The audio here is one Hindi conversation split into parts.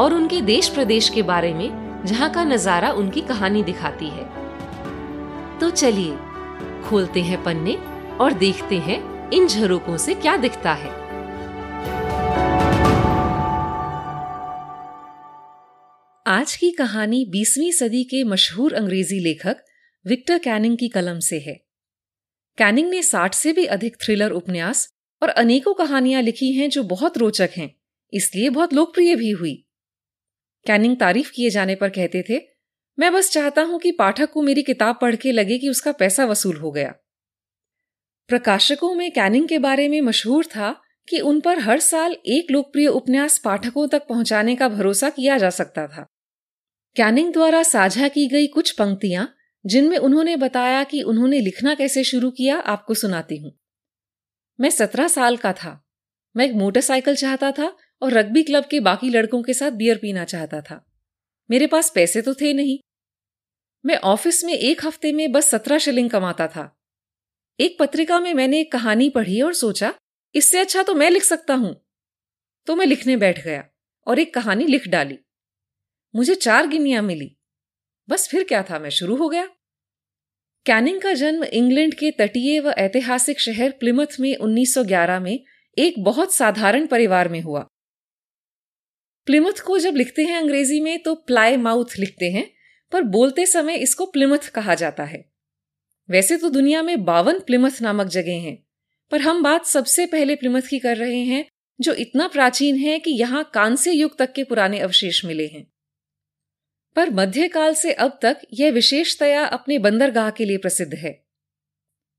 और उनके देश प्रदेश के बारे में, जहाँ का नज़ारा उनकी कहानी दिखाती है। तो चलिए, खोलते हैं पन्ने और देखते हैं इन झरोकों से क्या दिखता है। आज की कहानी 20वीं सदी के मशहूर अंग्रेज़ी लेखक विक्टर कैनिंग की कलम से है। कैनिंग ने 60 से भी अधिक थ्रिलर उपन्यास और अनेकों कहानियाँ लिखी हैं जो बहुत रोचक हैं, इसलिए बहुत लोकप्रिय भी हुई। कैनिंग तारीफ़ किए जाने पर कहते थे, मैं बस चाहता हूँ कि पाठक को मेरी किताब पढ़ के लगे कि उसका पैसा वसूल हो गया। प्रकाशकों में कैनिंग के बारे में मशहूर था कि उन पर हर साल एक लोकप्रिय उपन्यास पाठकों तक पहुँचाने का भरोसा किया जा सकता था। कैनिंग द्वारा साझा की गई कुछ पंक्तियाँ, जिनमें उन्होंने बताया कि उन्होंने लिखना कैसे शुरू किया, आपको सुनाती हूँ। मैं सत्रह साल का था। मैं एक मोटरसाइकिल चाहता था और रग्बी क्लब के बाकी लड़कों के साथ बियर पीना चाहता था। मेरे पास पैसे तो थे नहीं। मैं ऑफ़िस में एक हफ़्ते में बस सत्रह शिलिंग कमाता था। एक पत्रिका में मैंने एक कहानी पढ़ी और सोचा, इससे अच्छा तो मैं लिख सकता हूँ। तो मैं लिखने बैठ गया और एक कहानी लिख डाली। मुझे चार गिनियाँ मिली। बस फिर क्या था, मैं शुरू हो गया। कैनिंग का जन्म इंग्लैंड के तटीय व ऐतिहासिक शहर प्लिमथ में 1911 में एक बहुत साधारण परिवार में हुआ। प्लिमथ को जब लिखते हैं अंग्रेज़ी में तो प्लाई माउथ लिखते हैं, पर बोलते समय इसको प्लिमथ कहा जाता है। वैसे तो दुनिया में बावन प्लिमथ नामक जगह हैं, पर हम बात सबसे पहले प्लिमथ की कर रहे हैं, जो इतना प्राचीन है कि यहाँ कांस्य युग तक के पुराने अवशेष मिले हैं। पर मध्यकाल से अब तक यह विशेषतया अपने बंदरगाह के लिए प्रसिद्ध है।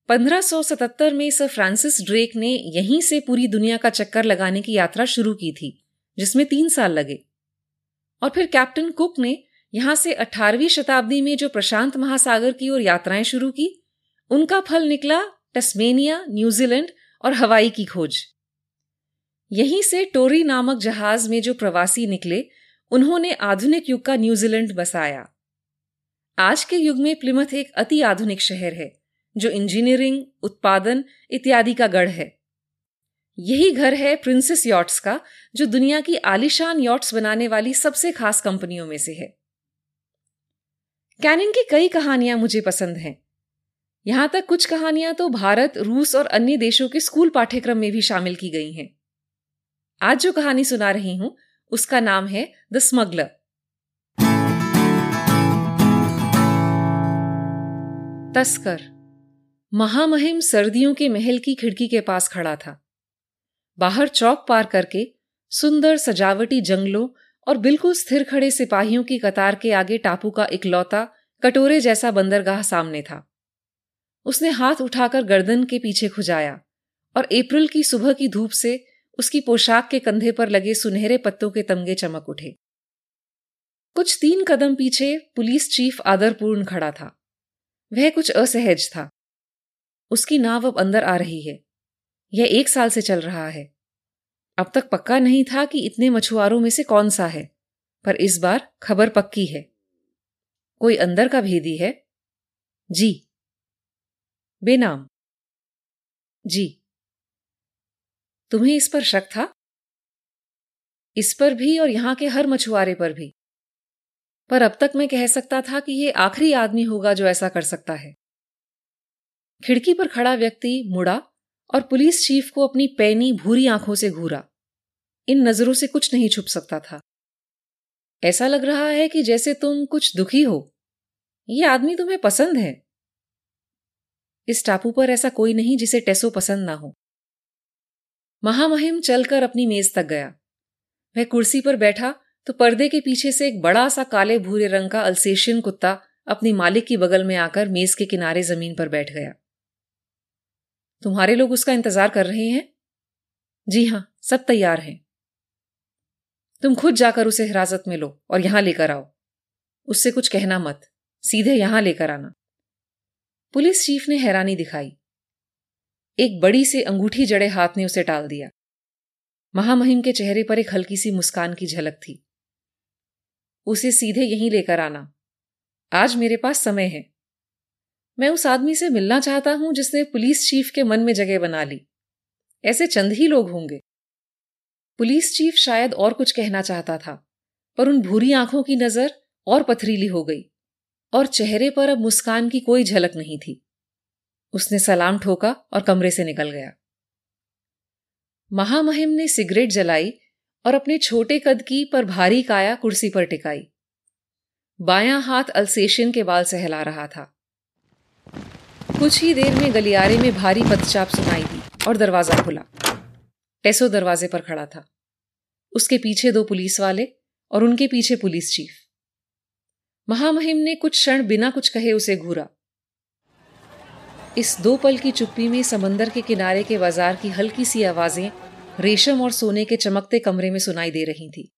1577 में सर फ्रांसिस ड्रेक ने यहीं से पूरी दुनिया का चक्कर लगाने की यात्रा शुरू की थी। जिसमें तीन साल लगे। और फिर कैप्टन कुक ने यहाँ से 18वीं शताब्दी में जो प्रशांत महासागर की ओर यात्राएँ शुरू की, उनका फल निकला टस्मेनिया, न्यूजीलैंड और हवाई की खोज। यहीं से टोरी नामक जहाज़ में जो प्रवासी निकले, उन्होंने आधुनिक युग का न्यूजीलैंड बसाया। आज के युग में प्लिमथ एक अति आधुनिक शहर है, जो इंजीनियरिंग, उत्पादन इत्यादि का गढ़ है। यही घर है प्रिंसेस यॉट्स का, जो दुनिया की आलिशान यॉट्स बनाने वाली सबसे खास कंपनियों में से है। कैनिंग की कई कहानियाँ मुझे पसंद हैं। यहाँ तक कुछ कहानियाँ तो भारत, रूस और अन्य देशों के स्कूल पाठ्यक्रम में भी शामिल की गई हैं। आज जो कहानी सुना रही हूँ, उसका नाम है द स्मगलर तस्कर। महामहिम सर्दियों के महल की खिड़की के पास खड़ा था। बाहर चौक पार करके सुंदर सजावटी जंगलों और बिल्कुल स्थिर खड़े सिपाहियों की कतार के आगे टापू का इकलौता कटोरे जैसा बंदरगाह सामने था। उसने हाथ उठाकर गर्दन के पीछे खुजाया और अप्रैल की सुबह की धूप से उसकी पोशाक के कंधे पर लगे सुनहरे पत्तों के तमगे चमक उठे। कुछ तीन कदम पीछे पुलिस चीफ आदरपूर्ण खड़ा था। वह कुछ असहज था। उसकी नाव अब अंदर आ रही है। यह एक साल से चल रहा है। अब तक पक्का नहीं था कि इतने मछुआरों में से कौन सा है, पर इस बार खबर पक्की है। कोई अंदर का भेदी है? जी। बेनाम। जी। तुम्हें इस पर शक था? इस पर भी और यहाँ के हर मछुआरे पर भी। पर अब तक मैं कह सकता था कि यह आखिरी आदमी होगा जो ऐसा कर सकता है। खिड़की पर खड़ा व्यक्ति, मुड़ा और पुलिस चीफ को अपनी पैनी, भूरी आँखों से घूरा। इन नज़रों से कुछ नहीं छुप सकता था। ऐसा लग रहा है कि जैसे तुम कुछ दुखी हो। ये आदमी तुम्हें पसंद है। इस टापू पर ऐसा कोई नहीं जिसे टेसो पसंद ना हो। महामहिम चलकर अपनी मेज तक गया। वह कुर्सी पर बैठा तो पर्दे के पीछे से एक बड़ा सा काले भूरे रंग का अल्सेशियन कुत्ता अपनी मालिक की बगल में आकर मेज के किनारे ज़मीन पर बैठ गया। तुम्हारे लोग उसका इंतज़ार कर रहे हैं? जी हाँ, सब तैयार हैं। तुम खुद जाकर उसे हिरासत में लो और यहाँ लेकर आओ। उससे कुछ कहना मत, सीधे यहाँ लेकर आना। पुलिस चीफ ने हैरानी दिखाई। एक बड़ी से अंगूठी जड़े हाथ ने उसे टाल दिया। महामहिम के चेहरे पर एक हल्की सी मुस्कान की झलक थी। उसे सीधे यहीं लेकर आना। आज मेरे पास समय है। मैं उस आदमी से मिलना चाहता हूँ जिसने पुलिस चीफ के मन में जगह बना ली। ऐसे चंद ही लोग होंगे। पुलिस चीफ शायद और कुछ कहना चाहता था, पर उन भूरी आँखों की नज़र और पथरीली हो गई, और चेहरे पर अब मुस्कान की कोई झलक नहीं थी। उसने सलाम ठोका और कमरे से निकल गया। महामहिम ने सिगरेट जलाई और अपने छोटे कद की पर भारी काया कुर्सी पर टिकाई। बायां हाथ अल्सेशियन के बाल सहला रहा था। कुछ ही देर में गलियारे में भारी पदचाप सुनाई दी और दरवाज़ा खुला। टेसो दरवाजे पर खड़ा था। उसके पीछे दो पुलिस वाले और उनके पीछे पुलिस चीफ। महामहिम ने कुछ क्षण बिना कुछ कहे उसे घूरा। इस दो पल की चुप्पी में समंदर के किनारे के बाज़ार की हल्की सी आवाज़ें रेशम और सोने के चमकते कमरे में सुनाई दे रही थी।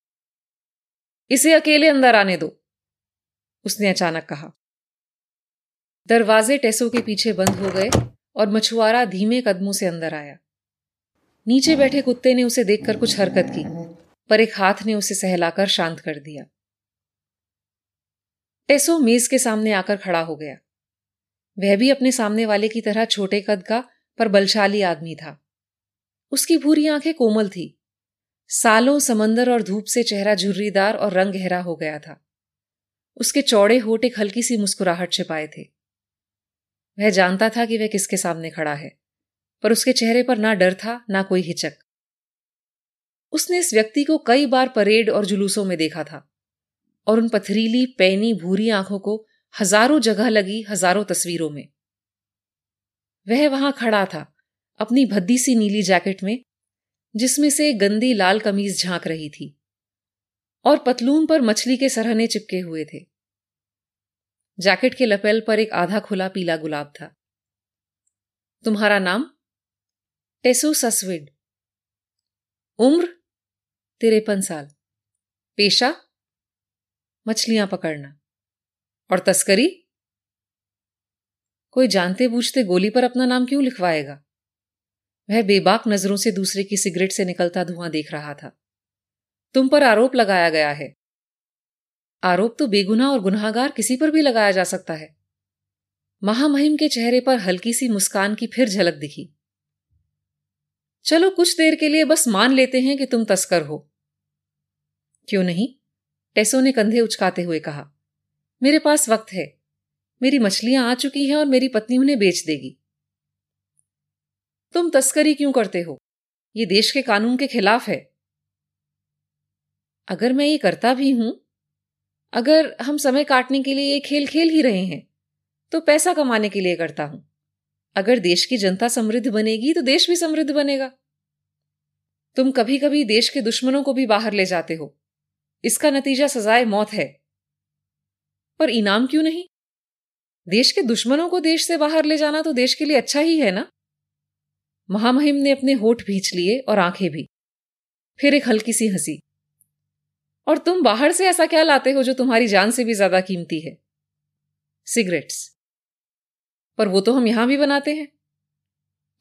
इसे अकेले अंदर आने दो, उसने अचानक कहा। दरवाजे टेसो के पीछे बंद हो गए और मछुआरा धीमे कदमों से अंदर आया। नीचे बैठे कुत्ते ने उसे देखकर कुछ हरकत की, पर एक हाथ ने उसे सहलाकर शांत कर दिया। टेसो मेज के सामने आकर खड़ा हो गया। वह भी अपने सामने वाले की तरह छोटे कद का, पर बलशाली आदमी था। उसकी भूरी आँखें कोमल थी। सालों समंदर और धूप से चेहरा झुर्रीदार और रंग गहरा हो गया था। उसके चौड़े होठ एक हल्की सी मुस्कुराहट छिपाए थे। वह जानता था कि वह किसके सामने खड़ा है, पर उसके चेहरे पर ना डर था, ना कोई हिचक। उसने इस व्यक्ति को कई बार परेड और जुलूसों में देखा था, और उन पथरीली, पैनी, भूरी आँखों को हज़ारों जगह लगी, हज़ारों तस्वीरों में। वह वहाँ खड़ा था, अपनी भद्दी सी नीली जैकेट में, जिसमें से गंदी लाल कमीज झाँक रही थी, और पतलून पर मछली के सरहने चिपके हुए थे। जैकेट के लपेल पर एक आधा खुला पीला गुलाब था। तुम्हारा नाम? टेसु ससविड। उम्र? तिरपन साल। पेशा? मछलियाँ पकड़ना। और तस्करी? कोई जानते बूझते गोली पर अपना नाम क्यों लिखवाएगा? वह बेबाक नज़रों से दूसरे की सिगरेट से निकलता धुआँ देख रहा था। तुम पर आरोप लगाया गया है आरोप तो बेगुनाह और गुनाहगार किसी पर भी लगाया जा सकता है। महामहिम के चेहरे पर हल्की सी मुस्कान की फिर झलक दिखी। चलो कुछ देर के लिए बस मान लेते हैं कि तुम तस्कर हो। क्यों नहीं? टेसो ने कंधे उचकाते हुए कहा। मेरे पास वक्त है। मेरी मछलियाँ आ चुकी हैं और मेरी पत्नी उन्हें बेच देगी। तुम तस्करी क्यों करते हो? ये देश के कानून के खिलाफ है। अगर मैं ये करता भी हूँ अगर हम समय काटने के लिए ये खेल खेल ही रहे हैं तो पैसा कमाने के लिए करता हूँ। अगर देश की जनता समृद्ध बनेगी तो देश भी समृद्ध बनेगा। तुम कभी कभी देश के दुश्मनों को भी बाहर ले जाते हो। इसका नतीजा सजाए मौत है। पर इनाम क्यों नहीं? देश के दुश्मनों को देश से बाहर ले जाना तो देश के लिए अच्छा ही है ना? महामहिम ने अपने होठ भींच लिए और आँखें भी। फिर एक हल्की सी हँसी। और तुम बाहर से ऐसा क्या लाते हो जो तुम्हारी जान से भी ज़्यादा कीमती है? सिगरेट्स पर वो तो हम यहाँ भी बनाते हैं।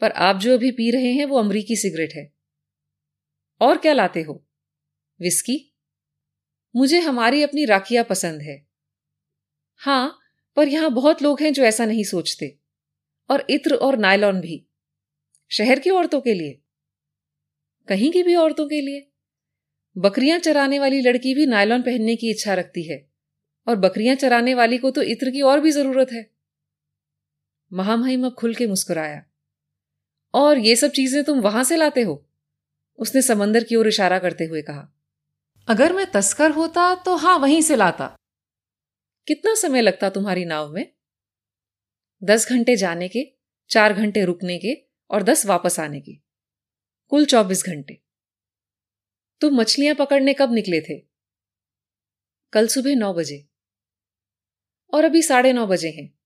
पर आप जो अभी पी रहे हैं वो अमरीकी सिगरेट है। और क्या लाते हो? विस्की मुझे हमारी अपनी राखिया पसंद है। हाँ, पर यहाँ बहुत लोग हैं जो ऐसा नहीं सोचते। और इत्र और नायलॉन भी। शहर की औरतों के लिए। कहीं की भी औरतों के लिए। बकरियाँ चराने वाली लड़की भी नायलॉन पहनने की इच्छा रखती है और बकरियाँ चराने वाली को तो इत्र की और भी ज़रूरत है। महामहिम अब खुल के मुस्कुराया। और ये सब चीज़ें तुम वहाँ से लाते हो? उसने समंदर की ओर इशारा करते हुए कहा। अगर मैं तस्कर होता तो हाँ वहीं से लाता। कितना समय लगता तुम्हारी नाव में? दस घंटे जाने के चार घंटे रुकने के और दस वापस आने के। कुल चौबीस घंटे। तुम मछलियाँ पकड़ने कब निकले थे? कल सुबह नौ बजे। और अभी साढ़े नौ बजे हैं।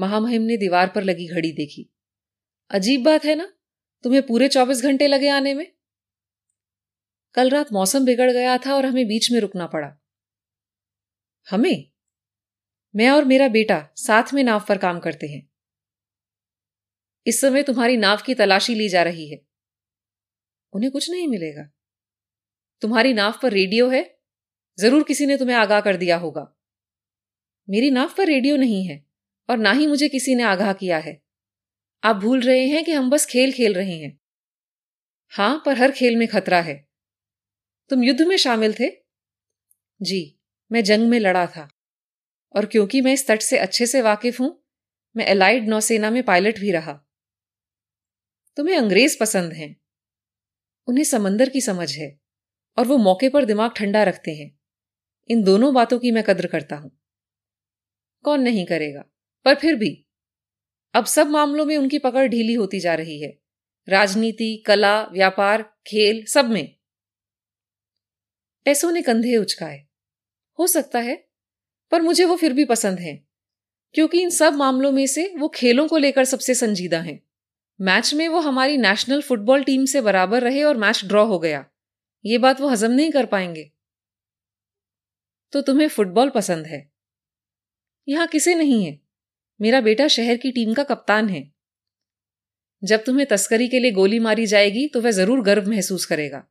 महामहिम ने दीवार पर लगी घड़ी देखी। अजीब बात है ना? तुम्हें पूरे चौबीस घंटे लगे आने में। कल रात मौसम बिगड़ गया था और हमें बीच में रुकना पड़ा। हमें? मैं और मेरा बेटा साथ में नाव पर काम करते हैं। इस समय तुम्हारी नाव की तलाशी ली जा रही है। उन्हें कुछ नहीं मिलेगा। तुम्हारी नाव पर रेडियो है? ज़रूर किसी ने तुम्हें आगाह कर दिया होगा। मेरी नाव पर रेडियो नहीं है, और ना ही मुझे किसी ने आगाह किया है। आप भूल रहे हैं कि हम बस खेल खेल रहे हैं। हाँ, पर हर खेल में खतरा है। तुम युद्ध में शामिल थे? जी, मैं जंग में लड़ा था। और क्योंकि मैं इस तट से अच्छे से वाकिफ हूँ, मैं एलाइड नौसेना में पायलट भी रहा। तुम्हें अंग्रेज़ पसंद हैं। उन्हें समंदर की समझ है। और वो मौके पर दिमाग ठंडा रखते हैं। इन दोनों बातों की मैं कद्र करता हूँ। कौन नहीं करेगा? पर फिर भी, अब सब मामलों में उनकी पकड़ ढीली होती जा रही है। राजनीति, कला, व्यापार, खेल, सब में। टेसो ने कंधे उचकाए। हो सकता है, पर मुझे वो फिर भी पसंद है, क्योंकि इन सब मामलों में से वो खेलों को लेकर सबसे संजीदा हैं। मैच में वो हमारी नेशनल फुटबॉल टीम से बराबर रहे और मैच ड्रॉ हो गया। ये बात वो हजम नहीं कर पाएँगे। तो तुम्हें फुटबॉल पसंद है। यहाँ किसे नहीं है? मेरा बेटा शहर की टीम का कप्तान है। जब तुम्हें तस्करी के लिए गोली मारी जाएगी तो वह ज़रूर गर्व महसूस करेगा।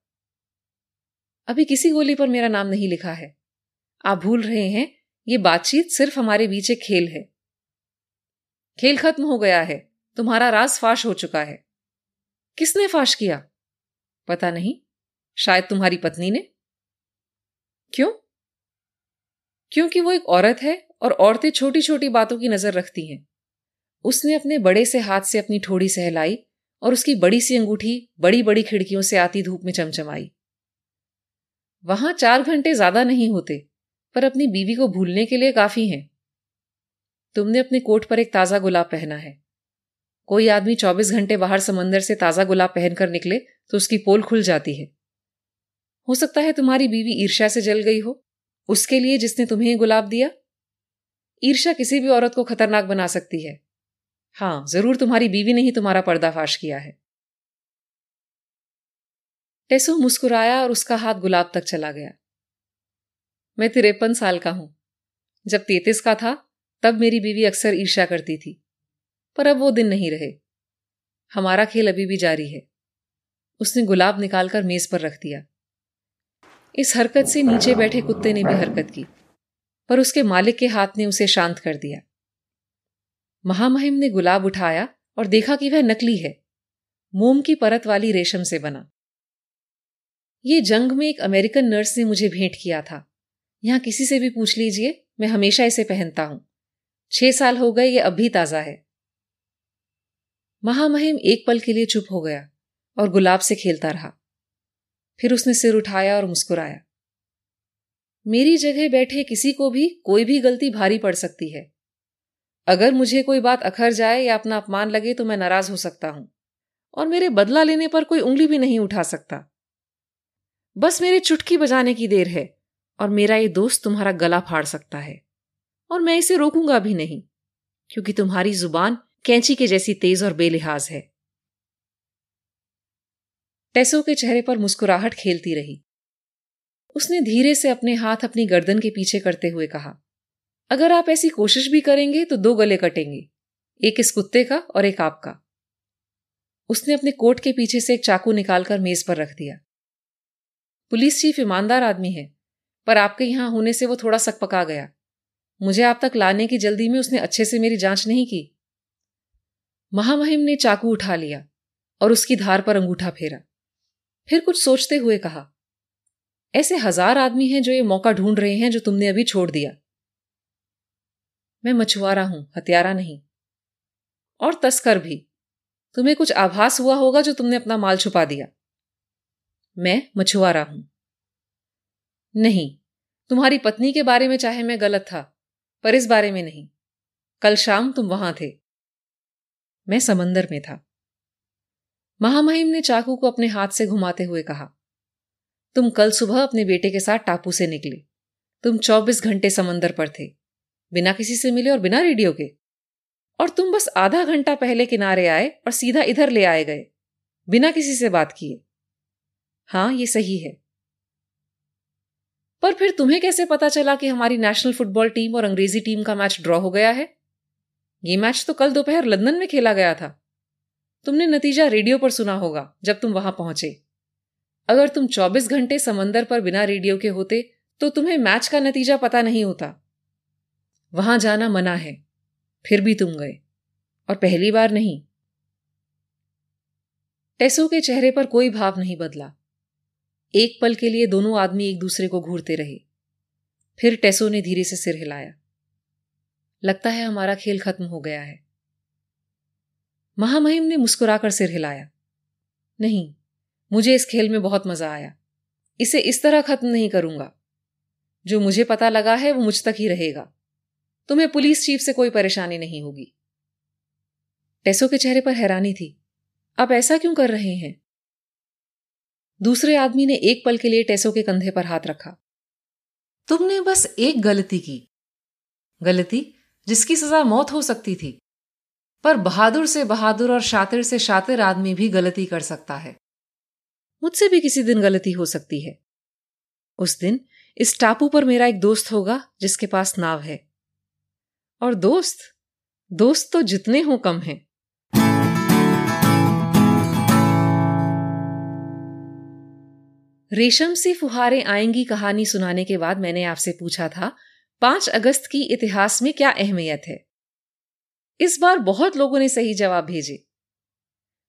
अभी किसी गोली पर मेरा नाम नहीं लिखा है। आप भूल रहे हैं, ये बातचीत सिर्फ़ हमारे बीच एक खेल है। खेल खत्म हो गया है, तुम्हारा राज फाश हो चुका है। किसने फाश किया? पता नहीं। शायद तुम्हारी पत्नी ने? क्यों? क्योंकि वो एक औरत है और औरतें छोटी छोटी बातों की नज़र रखती हैं। उसने अपने बड़े से हाथ से अपनी ठोड़ी सहलाई और उसकी बड़ी सी अंगूठी बड़ी बड़ी खिड़कियों से आती धूप में चमचमाई। वहाँ चार घंटे ज़्यादा नहीं होते, पर अपनी बीवी को भूलने के लिए काफ़ी हैं। तुमने अपने कोट पर एक ताज़ा गुलाब पहना है। कोई आदमी 24 घंटे बाहर समंदर से ताज़ा गुलाब पहनकर निकले तो उसकी पोल खुल जाती है। हो सकता है तुम्हारी बीवी ईर्ष्या से जल गई हो। उसके लिए जिसने तुम्हें गुलाब दिया, ईर्ष्या किसी भी औरत को खतरनाक बना सकती है। हाँ, ज़रूर तुम्हारी बीवी ने ही तुम्हारा पर्दाफाश किया है। टेसो मुस्कुराया और उसका हाथ गुलाब तक चला गया। मैं तिरपन साल का हूँ। जब तैतीस का था, तब मेरी बीवी अक्सर ईर्ष्या करती थी, पर अब वो दिन नहीं रहे। हमारा खेल अभी भी जारी है। उसने गुलाब निकालकर मेज पर रख दिया। इस हरकत से नीचे बैठे कुत्ते ने भी हरकत की, पर उसके मालिक के हाथ ने उसे शांत कर दिया। महामहिम ने गुलाब उठाया और देखा कि वह नकली है। मोम की परत वाली रेशम से बना। ये जंग में एक अमेरिकन नर्स ने मुझे भेंट किया था। यहाँ किसी से भी पूछ लीजिए, मैं हमेशा इसे पहनता हूँ। छह साल हो गए, ये अब भी ताज़ा है। महामहिम एक पल के लिए चुप हो गया और गुलाब से खेलता रहा। फिर उसने सिर उठाया और मुस्कुराया। मेरी जगह बैठे किसी को भी कोई भी गलती भारी पड़ सकती है। अगर मुझे कोई बात अखर जाए या अपना अपमान लगे तो मैं नाराज़ हो सकता हूँ, और मेरे बदला लेने पर कोई उंगली भी नहीं उठा सकता। बस मेरे चुटकी बजाने की देर है, और मेरा ये दोस्त तुम्हारा गला फाड़ सकता है, और मैं इसे रोकूँगा भी नहीं, क्योंकि तुम्हारी ज़ुबान कैंची के जैसी तेज और बेलिहाज है। टेसो के चेहरे पर मुस्कुराहट खेलती रही। उसने धीरे से अपने हाथ अपनी गर्दन के पीछे करते हुए कहा, अगर आप ऐसी कोशिश भी करेंगे तो दो गले कटेंगे, एक इस कुत्ते का और एक आपका। उसने अपने कोट के पीछे से एक चाकू निकालकर मेज पर रख दिया। पुलिस चीफ ईमानदार आदमी है, पर आपके यहाँ होने से वो थोड़ा सक पका गया। मुझे आप तक लाने की जल्दी में उसने अच्छे से मेरी जाँच नहीं की। महामहिम ने चाकू उठा लिया और उसकी धार पर अंगूठा फेरा। फिर कुछ सोचते हुए कहा, ऐसे हज़ार आदमी हैं जो ये मौका ढूंढ रहे हैं जो तुमने अभी छोड़ दिया। मैं मछुआरा हूँ, हत्यारा नहीं। और तस्कर भी। तुम्हें कुछ आभास हुआ होगा जो तुमने अपना माल छुपा दिया। मैं मछुआरा हूँ। नहीं, तुम्हारी पत्नी के बारे में चाहे मैं गलत था, पर इस बारे में नहीं। कल शाम तुम वहाँ थे। मैं समंदर में था। महामहिम ने चाकू को अपने हाथ से घुमाते हुए कहा, तुम कल सुबह अपने बेटे के साथ टापू से निकले। तुम 24 घंटे समंदर पर थे, बिना किसी से मिले और बिना रेडियो के। और तुम बस आधा घंटा पहले किनारे आए और सीधा इधर ले आए गए, बिना किसी से बात किए। हाँ, ये सही है। पर फिर तुम्हें कैसे पता चला कि हमारी नेशनल फुटबॉल टीम और अंग्रेज़ी टीम का मैच ड्रॉ हो गया है? ये मैच तो कल दोपहर लंदन में खेला गया था। तुमने नतीजा रेडियो पर सुना होगा, जब तुम वहाँ पहुँचे। अगर तुम 24 घंटे समंदर पर बिना रेडियो के होते तो तुम्हें मैच का नतीजा पता नहीं होता। वहाँ जाना मना है, फिर भी तुम गए, और पहली बार नहीं। टेसो के चेहरे पर कोई भाव नहीं बदला। एक पल के लिए दोनों आदमी एक दूसरे को घूरते रहे। फिर टेसो ने धीरे से सिर हिलाया। लगता है हमारा खेल खत्म हो गया है। महामहिम ने मुस्कुराकर सिर हिलाया। नहीं, मुझे इस खेल में बहुत मज़ा आया। इसे इस तरह खत्म नहीं करूँगा। जो मुझे पता लगा है, वो मुझ तक ही रहेगा। तुम्हें पुलिस चीफ से कोई परेशानी नहीं होगी। टेसो के चेहरे पर हैरानी थी। आप ऐसा क्यों कर रहे हैं? दूसरे आदमी ने एक पल के लिए टेसो के कंधे पर हाथ रखा। तुमने बस एक गलती की। गलती जिसकी सजा मौत हो सकती थी। पर बहादुर से बहादुर और शातिर से शातिर आदमी भी गलती कर सकता है। मुझसे भी किसी दिन गलती हो सकती है। उस दिन इस टापू पर मेरा एक दोस्त होगा जिसके पास नाव है। और दोस्त दोस्त तो जितने हो कम हैं। रेशम से फुहारें आएँगी कहानी सुनाने के बाद मैंने आपसे पूछा था, पाँच अगस्त की इतिहास में क्या अहमियत है? इस बार बहुत लोगों ने सही जवाब भेजे।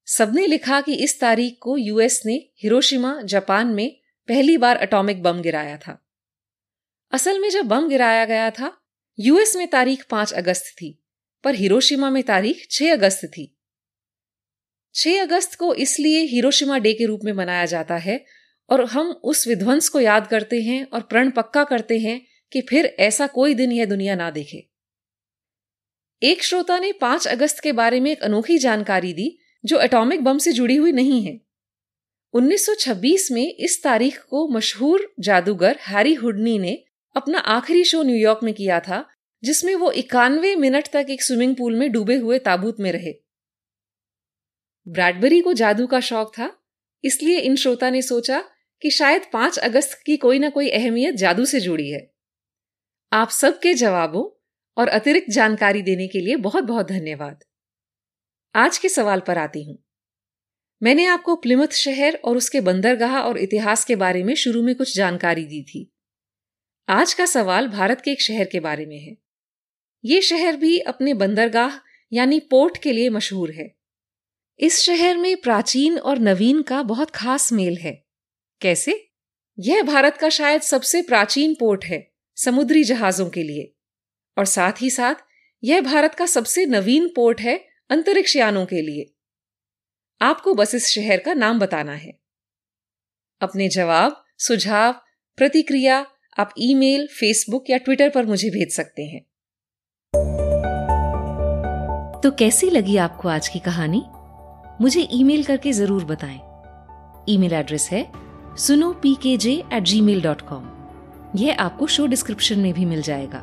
सबने लिखा कि इस तारीख को यूएस ने हिरोशिमा, जापान में पहली बार एटॉमिक बम गिराया था। असल में जब बम गिराया गया था, यूएस में तारीख पाँच अगस्त थी, पर हिरोशिमा में तारीख छह अगस्त थी। छह अगस्त को इसलिए हिरोशिमा डे के रूप में मनाया जाता है और हम उस विध्वंस को याद करते हैं और प्रण पक्का करते हैं कि फिर ऐसा कोई दिन यह दुनिया ना देखे। एक श्रोता ने पाँच अगस्त के बारे में एक अनोखी जानकारी दी, जो एटॉमिक बम से जुड़ी हुई नहीं है। 1926 में इस तारीख को मशहूर जादूगर हैरी हुडनी ने अपना आखिरी शो न्यूयॉर्क में किया था, जिसमें वो इक्यानवे मिनट तक एक स्विमिंग पूल में डूबे हुए ताबूत में रहे। ब्रैडबरी को जादू का शौक था, इसलिए इन श्रोता ने सोचा कि शायद पाँच अगस्त की कोई ना कोई अहमियत जादू से जुड़ी है। आप सबके जवाबों और अतिरिक्त जानकारी देने के लिए बहुत बहुत धन्यवाद। आज के सवाल पर आती हूँ। मैंने आपको प्लिमथ शहर और उसके बंदरगाह और इतिहास के बारे में शुरू में कुछ जानकारी दी थी। आज का सवाल भारत के एक शहर के बारे में है। ये शहर भी अपने बंदरगाह यानी पोर्ट के लिए मशहूर है। इस शहर में प्राचीन और नवीन का बहुत खास मेल है। कैसे? यह भारत का शायद सबसे प्राचीन पोर्ट है, समुद्री जहाजों के लिए। और साथ ही साथ यह भारत का सबसे नवीन पोर्ट है अंतरिक्ष यानों के लिए। आपको बस इस शहर का नाम बताना है। अपने जवाब सुझाव प्रतिक्रिया आप ईमेल, फेसबुक या ट्विटर पर मुझे भेज सकते हैं। तो कैसी लगी आपको आज की कहानी? मुझे ईमेल करके ज़रूर बताएँ। ईमेल एड्रेस है सुनो P K J at Gmail dot com यह आपको शो डिस्क्रिप्शन में भी मिल जाएगा।